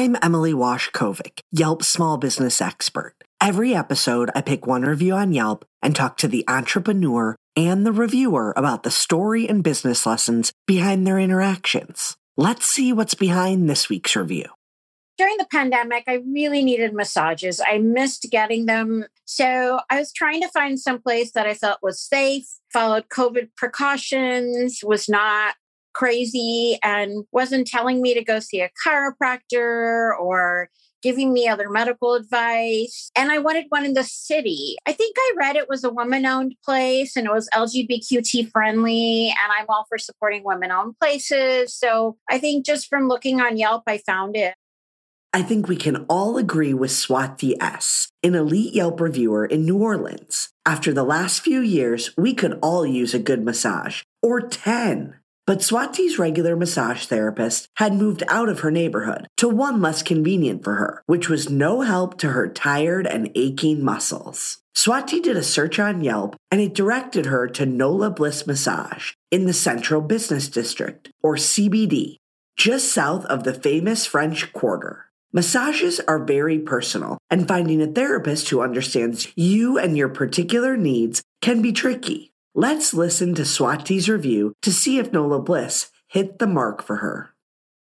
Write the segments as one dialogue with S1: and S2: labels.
S1: I'm Emily Washcovich, Yelp small business expert. Every episode, I pick one review on Yelp and talk to the entrepreneur and the reviewer about the story and business lessons behind their interactions. Let's see what's behind this week's review.
S2: during the pandemic, I really needed massages. I missed getting them. So I was trying to find some place that I felt was safe, followed COVID precautions, was not crazy, and wasn't telling me to go see a chiropractor or giving me other medical advice. And I wanted one in the city. I think I read it was a woman owned place and it was LGBTQT friendly. And I'm all for supporting women owned places. So I think just from looking on Yelp, I found it.
S1: I think we can all agree with Swati S., an elite Yelp reviewer in New Orleans. After the last few years, we could all use a good massage, or 10. But Swati's regular massage therapist had moved out of her neighborhood to one less convenient for her, which was no help to her tired and aching muscles. Swati did a search on Yelp and it directed her to Nola Bliss Massage in the Central Business District, or CBD, just south of the famous French Quarter. Massages are very personal, and finding a therapist who understands you and your particular needs can be tricky. Let's listen to Swati's review to see if Nola Bliss hit the mark for her.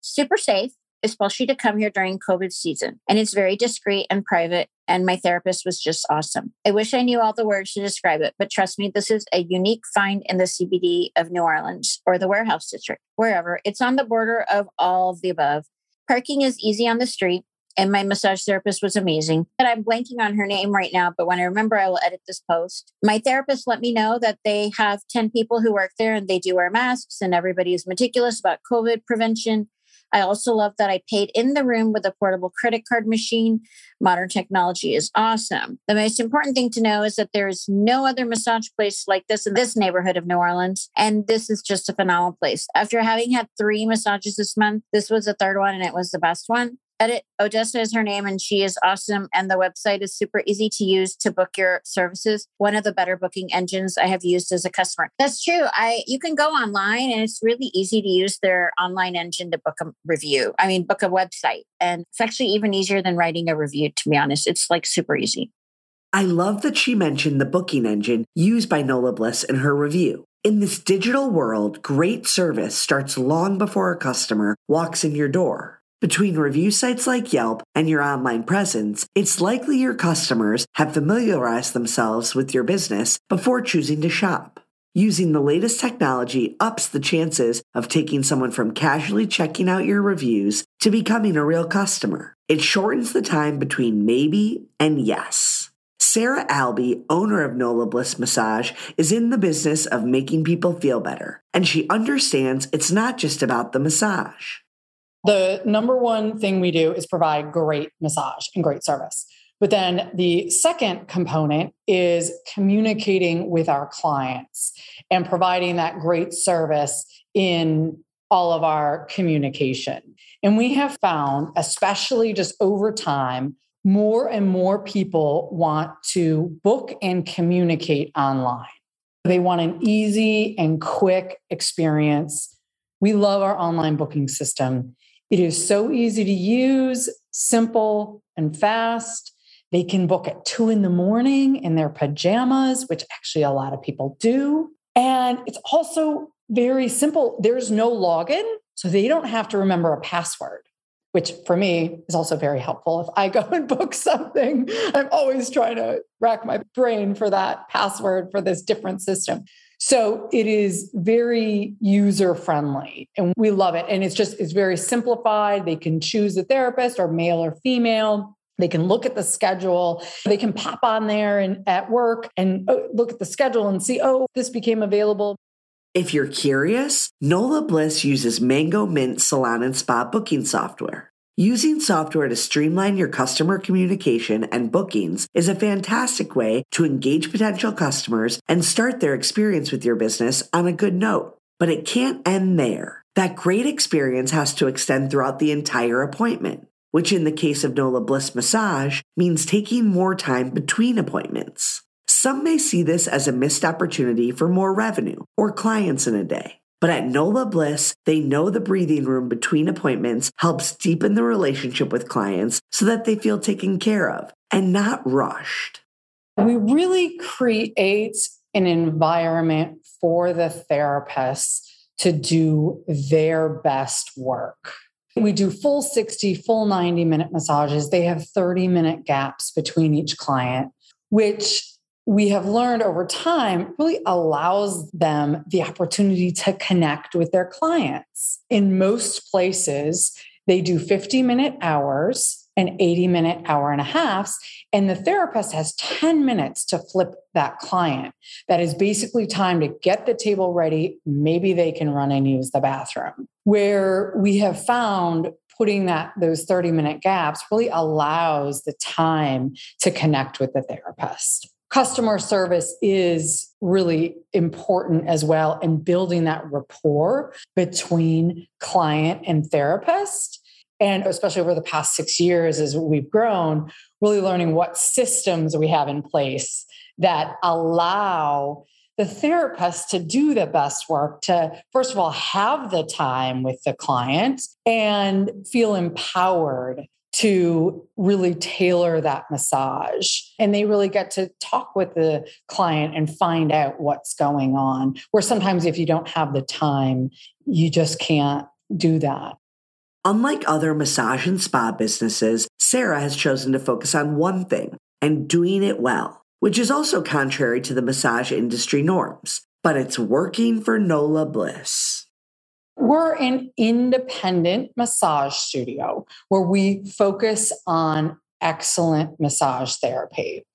S2: super safe, especially to come here during COVID season. And it's very discreet and private. And my therapist was just awesome. I wish I knew all the words to describe it, but trust me, this is a unique find in the CBD of New Orleans or the warehouse district, wherever. It's on the border of all of the above. Parking is easy on the street. And my massage therapist was amazing. And I'm blanking on her name right now, but when I remember, I will edit this post. My therapist let me know that they have 10 people who work there and they do wear masks, and everybody is meticulous about COVID prevention. I also love that I paid in the room with a portable credit card machine. Modern technology is awesome. The most important thing to know is that there is no other massage place like this in this neighborhood of New Orleans. And this is just a phenomenal place. After having had three massages this month, this was the third one and it was the best one. Edit Odessa is her name and she is awesome. And the website is super easy to use to book your services. One of the better booking engines I have used as a customer. That's true. I you can go online and it's really easy to use their online engine to book a review. I mean, book a website. And it's actually even easier than writing a review, to be honest. It's like super easy.
S1: I love that she mentioned the booking engine used by Nola Bliss in her review. In this digital world, great service starts long before a customer walks in your door. Between review sites like Yelp and your online presence, it's likely your customers have familiarized themselves with your business before choosing to shop. Using the latest technology ups the chances of taking someone from casually checking out your reviews to becoming a real customer. It shortens the time between maybe and yes. Sarah Albee, owner of Nola Bliss Massage, is in the business of making people feel better, and she understands it's not just about the massage.
S3: The number one thing we do is provide great massage and great service. But then the second component is communicating with our clients and providing that great service in all of our communication. And we have found, especially just over time, more and more people want to book and communicate online. They want an easy and quick experience. We love our online booking system. It is so easy to use, simple and fast. They can book at two in the morning in their pajamas, which actually a lot of people do. And it's also very simple. There's no login, so they don't have to remember a password, which for me is also very helpful. If I go and book something, I'm always trying to rack my brain for that password for this different system. So it is very user friendly and we love it. And it's just, it's very simplified. They can choose a therapist or male or female. They can look at the schedule. They can pop on there and at work and oh, look at the schedule and see, oh, this became available.
S1: If you're curious, NOLA Bliss uses Mangomint Salon and Spa booking software. Using software to streamline your customer communication and bookings is a fantastic way to engage potential customers and start their experience with your business on a good note. But it can't end there. That great experience has to extend throughout the entire appointment, which in the case of NOLA Bliss Massage means taking more time between appointments. Some may see this as a missed opportunity for more revenue or clients in a day. But at NOLA Bliss, they know the breathing room between appointments helps deepen the relationship with clients so that they feel taken care of and not rushed.
S3: We really create an environment for the therapists to do their best work. We do full 60, full 90 minute massages. They have 30 minute gaps between each client, which we have learned over time really allows them the opportunity to connect with their clients. In most places, they do 50 minute hours and 80 minute hour and a half. And the therapist has 10 minutes to flip that client. That is basically time to get the table ready. Maybe they can run and use the bathroom. Where we have found putting that those 30 minute gaps really allows the time to connect with the therapist customer service is really important as well and building that rapport between client and therapist. And especially over the past six years as we've grown really learning what systems we have in place that allow the therapist to do the best work to first of all have the time with the client and feel empowered to really tailor that massage. And they really get to talk with the client and find out what's going on. Where sometimes, if you don't have the time, you just can't do that.
S1: Unlike other massage and spa businesses, Sarah has chosen to focus on one thing and doing it well, which is also contrary to the massage industry norms. But it's working for Nola Bliss.
S3: We're an independent massage studio where we focus on excellent massage therapy.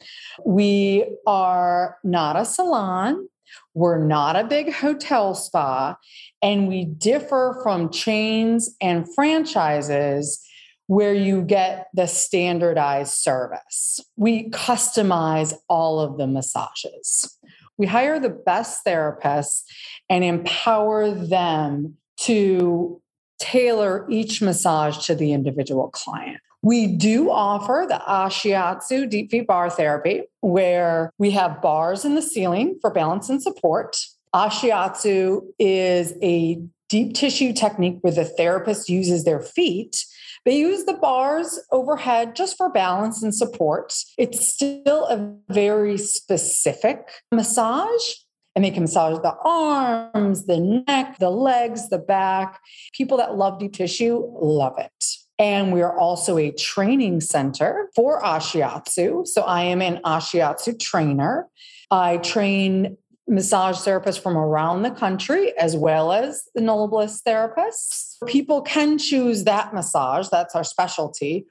S3: We are not a salon. We're not a big hotel spa. And we differ from chains and franchises where you get the standardized service. We customize all of the massages. We hire the best therapists and empower them to tailor each massage to the individual client. We do offer the Ashiatsu deep feet bar therapy, where we have bars in the ceiling for balance and support. Ashiatsu is a deep tissue technique where the therapist uses their feet. They use the bars overhead just for balance and support. It's still a very specific massage and they can massage the arms, the neck, the legs, the back. People that love deep tissue love it. And we are also a training center for Ashiatsu. So I am an Ashiatsu trainer. I train massage therapists from around the country as well as the NOLA Bliss therapists. People can choose that massage, that's our specialty,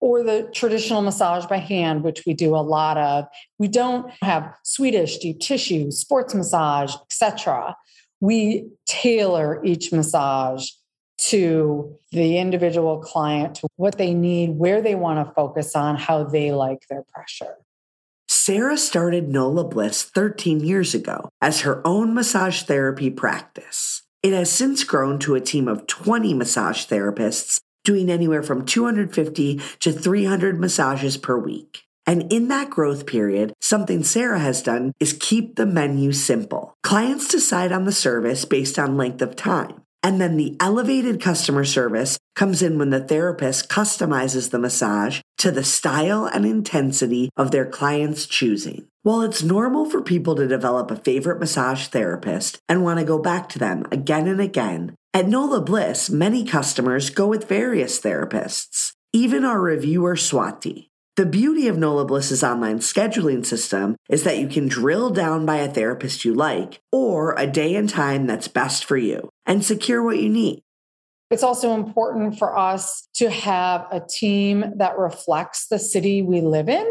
S3: or the traditional massage by hand, which we do a lot of. We don't have Swedish deep tissue, sports massage, etc. We tailor each massage to the individual client, to what they need, where they want to focus on, how they like their pressure.
S1: Sarah started NOLA Bliss 13 years ago as her own massage therapy practice. It has since grown to a team of 20 massage therapists doing anywhere from 250 to 300 massages per week. And in that growth period, something Sarah has done is keep the menu simple. Clients decide on the service based on length of time. And then the elevated customer service comes in when the therapist customizes the massage to the style and intensity of their client's choosing. While it's normal for people to develop a favorite massage therapist and want to go back to them again and again, at NOLA Bliss, many customers go with various therapists, even our reviewer Swati. The beauty of NOLA Bliss's online scheduling system is that you can drill down by a therapist you like or a day and time that's best for you and secure what you need.
S3: It's also important for us to have a team that reflects the city we live in,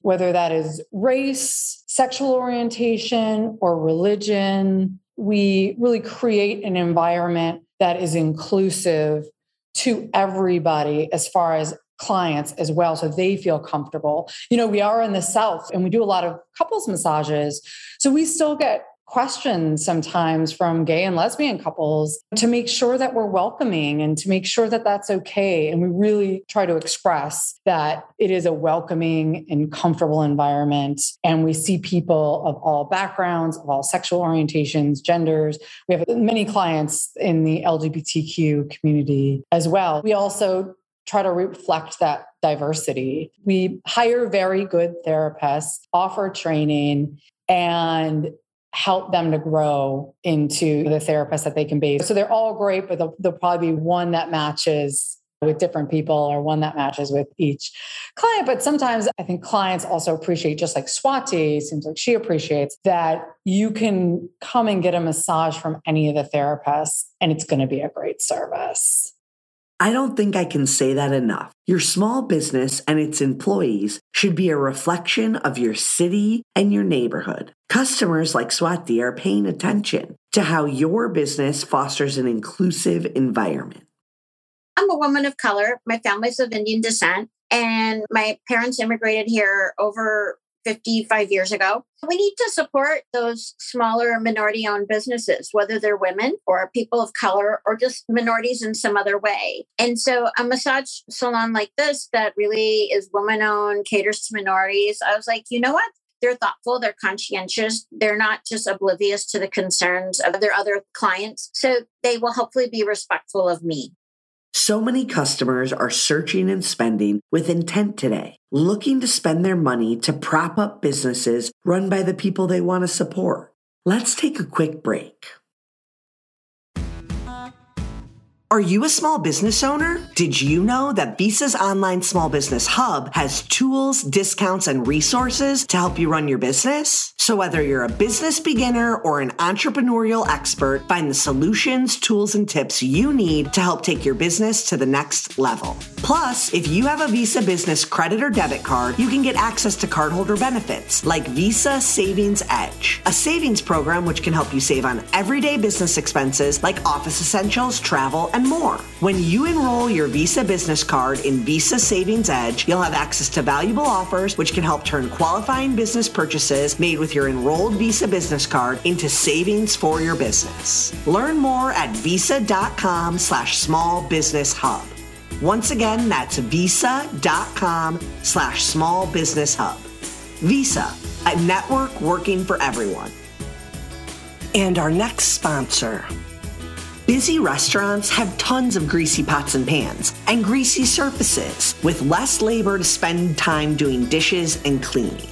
S3: whether that is race, sexual orientation, or religion. We really create an environment that is inclusive to everybody as far as clients as well so they feel comfortable. You know, we are in the South and we do a lot of couples massages. So we still get questions sometimes from gay and lesbian couples to make sure that we're welcoming and to make sure that that's okay. And we really try to express that it is a welcoming and comfortable environment. And we see people of all backgrounds, of all sexual orientations, genders. We have many clients in the LGBTQ community as well. We also try to reflect that diversity. We hire very good therapists, offer training, and help them to grow into the therapist that they can be. So they're all great, but there'll, there'll probably be one that matches with different people or one that matches with each client. But sometimes I think clients also appreciate, just like Swati seems like she appreciates, that you can come and get a massage from any of the therapists and it's going to be a great service.
S1: I don't think I can say that enough. Your small business and its employees should be a reflection of your city and your neighborhood. Customers like Swati are paying attention to how your business fosters an inclusive environment.
S2: I'm a woman of color. My family's of Indian descent, and my parents immigrated here over 55 years ago. We need to support those smaller minority owned businesses, whether they're women or people of color or just minorities in some other way. And so, a massage salon like this that really is woman owned, caters to minorities, I was like, you know what? They're thoughtful, they're conscientious, they're not just oblivious to the concerns of their other clients. So, they will hopefully be respectful of me.
S1: So many customers are searching and spending with intent today, looking to spend their money to prop up businesses run by the people they want to support. Let's take a quick break. Are you a small business owner? Did you know that Visa's online small business hub has tools, discounts, and resources to help you run your business? So, whether you're a business beginner or an entrepreneurial expert, find the solutions, tools, and tips you need to help take your business to the next level. Plus, if you have a Visa business credit or debit card, you can get access to cardholder benefits like Visa Savings Edge, a savings program which can help you save on everyday business expenses like office essentials, travel, and more. When you enroll your Visa business card in Visa Savings Edge, you'll have access to valuable offers which can help turn qualifying business purchases made with your enrolled Visa business card into savings for your business. Learn more at visa.com slash small business hub. Once again, that's visa.com slash small business hub. Visa, a network working for everyone. And our next sponsor. Busy restaurants have tons of greasy pots and pans and greasy surfaces with less labor to spend time doing dishes and cleaning.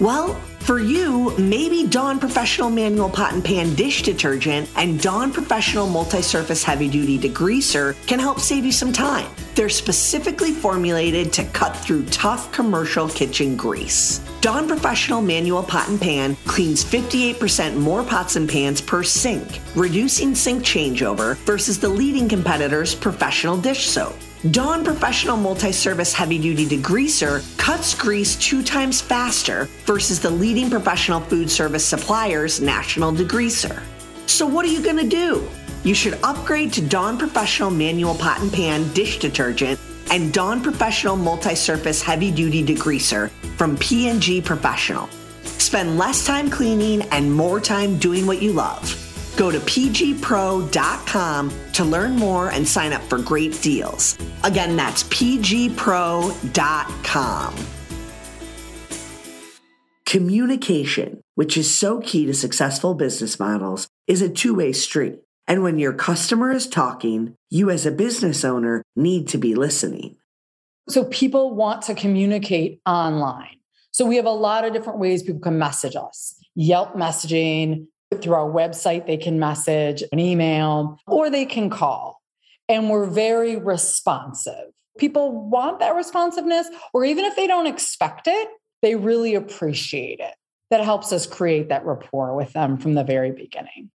S1: Well, for you, maybe Dawn Professional Manual Pot and Pan Dish Detergent and Dawn Professional Multi Surface Heavy Duty Degreaser can help save you some time. They're specifically formulated to cut through tough commercial kitchen grease. Dawn Professional Manual Pot and Pan cleans 58% more pots and pans per sink, reducing sink changeover versus the leading competitor's professional dish soap. Dawn Professional Multi Service Heavy Duty Degreaser cuts grease two times faster versus the leading professional food service supplier's National Degreaser. So, what are you going to do? You should upgrade to Dawn Professional Manual Pot and Pan Dish Detergent and Dawn Professional Multi Surface Heavy Duty Degreaser from P&G Professional. Spend less time cleaning and more time doing what you love. Go to pgpro.com to learn more and sign up for great deals. Again, that's pgpro.com. Communication, which is so key to successful business models, is a two way street. And when your customer is talking, you as a business owner need to be listening.
S3: So people want to communicate online. So we have a lot of different ways people can message us Yelp messaging, through our website, they can message an email or they can call. And we're very responsive. People want that responsiveness, or even if they don't expect it, they really appreciate it. That helps us create that rapport with them from the very beginning.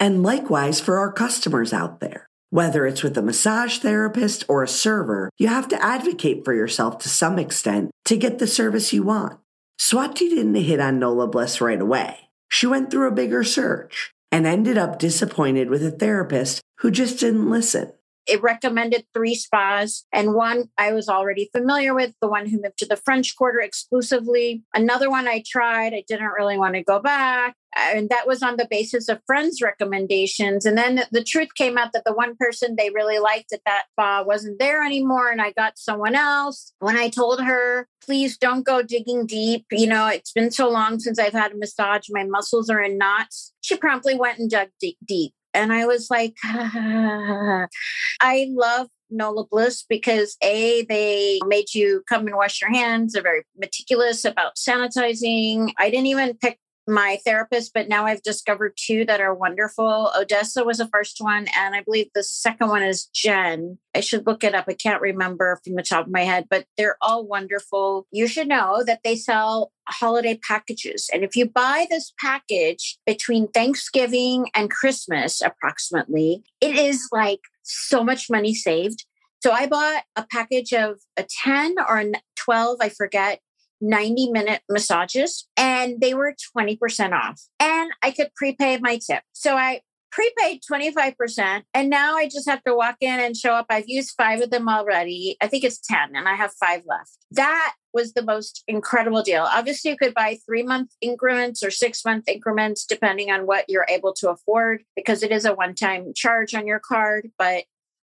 S1: And likewise for our customers out there. Whether it's with a massage therapist or a server, you have to advocate for yourself to some extent to get the service you want. Swati didn't hit on Nola Bliss right away. She went through a bigger search and ended up disappointed with a therapist who just didn't listen
S2: it recommended three spas and one I was already familiar with, the one who moved to the French Quarter exclusively. Another one I tried, I didn't really want to go back. And that was on the basis of friends' recommendations. And then the truth came out that the one person they really liked at that spa wasn't there anymore. And I got someone else. When I told her, please don't go digging deep, you know, it's been so long since I've had a massage, my muscles are in knots. She promptly went and dug deep. deep. And I was like, ah. I love Nola Bliss because A, they made you come and wash your hands. They're very meticulous about sanitizing. I didn't even pick my therapist, but now I've discovered two that are wonderful. Odessa was the first one, and I believe the second one is Jen. I should look it up. I can't remember from the top of my head, but they're all wonderful. You should know that they sell holiday packages. And if you buy this package between Thanksgiving and Christmas, approximately, it is like so much money saved. So I bought a package of a 10 or a 12, I forget, 90 minute massages and they were 20% off. And I could prepay my tip. So I prepaid 25% and now I just have to walk in and show up. I've used five of them already. I think it's 10 and I have five left. That was the most incredible deal. Obviously, you could buy three month increments or six month increments, depending on what you're able to afford, because it is a one time charge on your card. But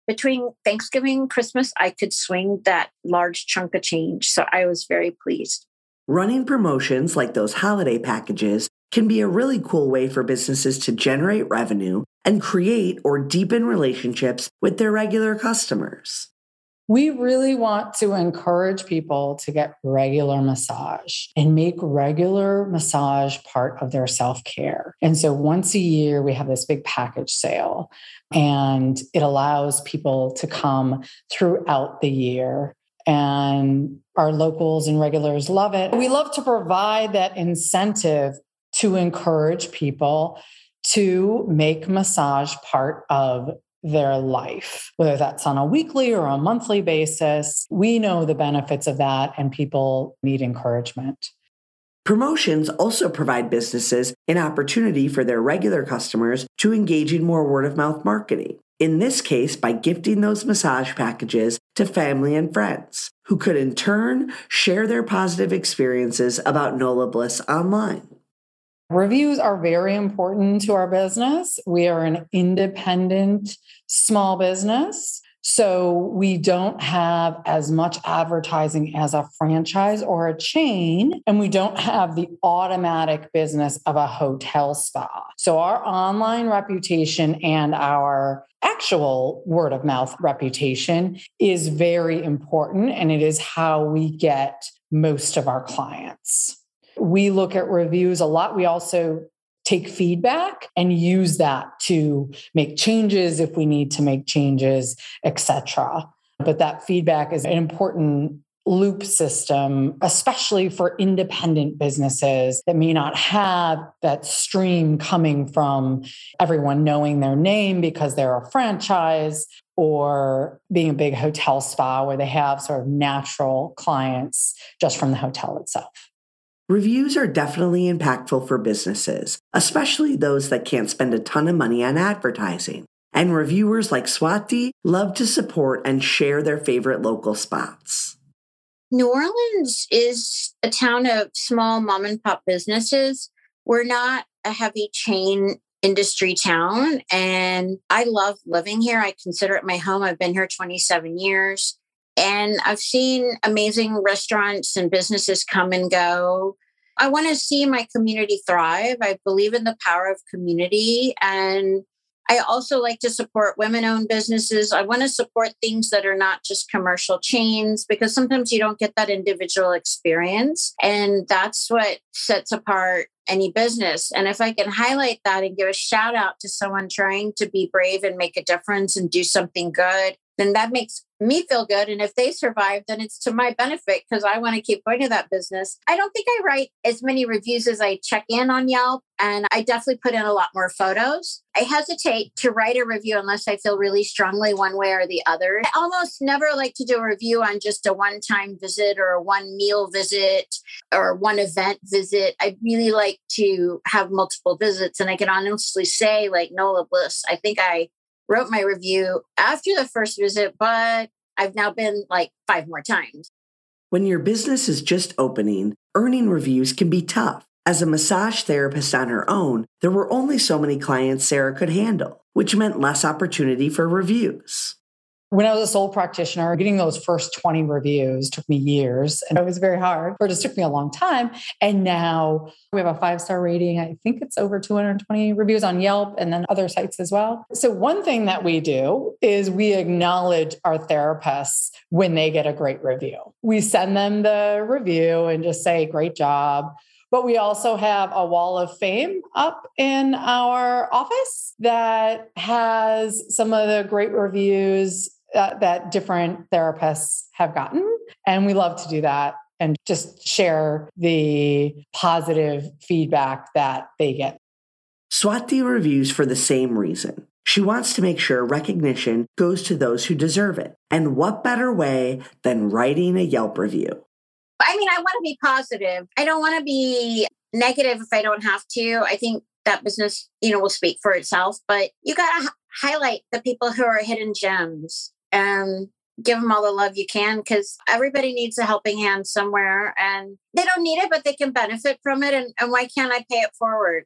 S2: between Thanksgiving Christmas, I could swing that large chunk of change. So I was very pleased.
S1: Running promotions like those holiday packages can be a really cool way for businesses to generate revenue and create or deepen relationships with their regular customers.
S3: We really want to encourage people to get regular massage and make regular massage part of their self care. And so once a year, we have this big package sale, and it allows people to come throughout the year. And our locals and regulars love it. We love to provide that incentive to encourage people to make massage part of their life, whether that's on a weekly or a monthly basis. We know the benefits of that, and people need encouragement.
S1: Promotions also provide businesses an opportunity for their regular customers to engage in more word of mouth marketing. In this case, by gifting those massage packages to family and friends, who could in turn share their positive experiences about NOLA Bliss online.
S3: Reviews are very important to our business. We are an independent small business. So we don't have as much advertising as a franchise or a chain, and we don't have the automatic business of a hotel spa. So our online reputation and our actual word of mouth reputation is very important, and it is how we get most of our clients. We look at reviews a lot. We also take feedback and use that to make changes if we need to make changes, etc. But that feedback is an important loop system, especially for independent businesses that may not have that stream coming from everyone knowing their name because they're a franchise or being a big hotel spa where they have sort of natural clients just from the hotel itself.
S1: Reviews are definitely impactful for businesses, especially those that can't spend a ton of money on advertising. And reviewers like Swati love to support and share their favorite local spots.
S2: New Orleans is a town of small mom and pop businesses. We're not a heavy chain industry town, and I love living here. I consider it my home. I've been here 27 years. And I've seen amazing restaurants and businesses come and go. I want to see my community thrive. I believe in the power of community. And I also like to support women owned businesses. I want to support things that are not just commercial chains because sometimes you don't get that individual experience. And that's what sets apart any business. And if I can highlight that and give a shout out to someone trying to be brave and make a difference and do something good, then that makes me feel good. And if they survive, then it's to my benefit because I want to keep going to that business. I don't think I write as many reviews as I check in on Yelp. And I definitely put in a lot more photos. I hesitate to write a review unless I feel really strongly one way or the other. I almost never like to do a review on just a one time visit or a one meal visit or one event visit. I really like to have multiple visits. And I can honestly say, like Nola Bliss, I think I wrote my review after the first visit, but I've now been like five more times.
S1: When your business is just opening, earning reviews can be tough. As a massage therapist on her own, there were only so many clients Sarah could handle, which meant less opportunity for reviews.
S3: When I was a sole practitioner, getting those first 20 reviews took me years and it was very hard, or it just took me a long time. And now we have a five star rating. I think it's over 220 reviews on Yelp and then other sites as well. So, one thing that we do is we acknowledge our therapists when they get a great review. We send them the review and just say, great job. But we also have a wall of fame up in our office that has some of the great reviews uh, that different therapists have gotten. And we love to do that and just share the positive feedback that they get.
S1: Swati reviews for the same reason. She wants to make sure recognition goes to those who deserve it. And what better way than writing a Yelp review?
S2: I mean, I want to be positive. I don't want to be negative if I don't have to. I think that business, you know, will speak for itself, but you got to h- highlight the people who are hidden gems and give them all the love you can because everybody needs a helping hand somewhere and they don't need it, but they can benefit from it. And, and why can't I pay it forward?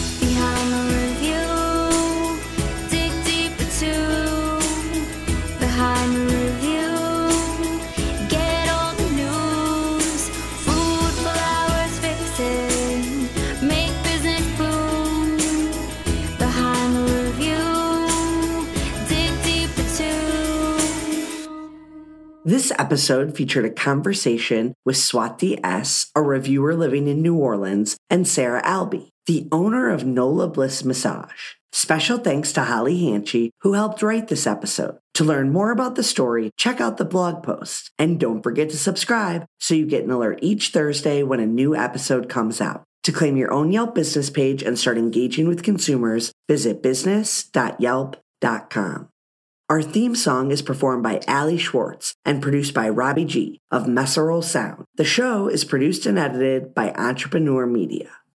S1: This episode featured a conversation with Swati S., a reviewer living in New Orleans, and Sarah Albee, the owner of Nola Bliss Massage. Special thanks to Holly Hanchy, who helped write this episode. To learn more about the story, check out the blog post. And don't forget to subscribe so you get an alert each Thursday when a new episode comes out. To claim your own Yelp business page and start engaging with consumers, visit business.yelp.com. Our theme song is performed by Ali Schwartz and produced by Robbie G of Messerol Sound. The show is produced and edited by Entrepreneur Media.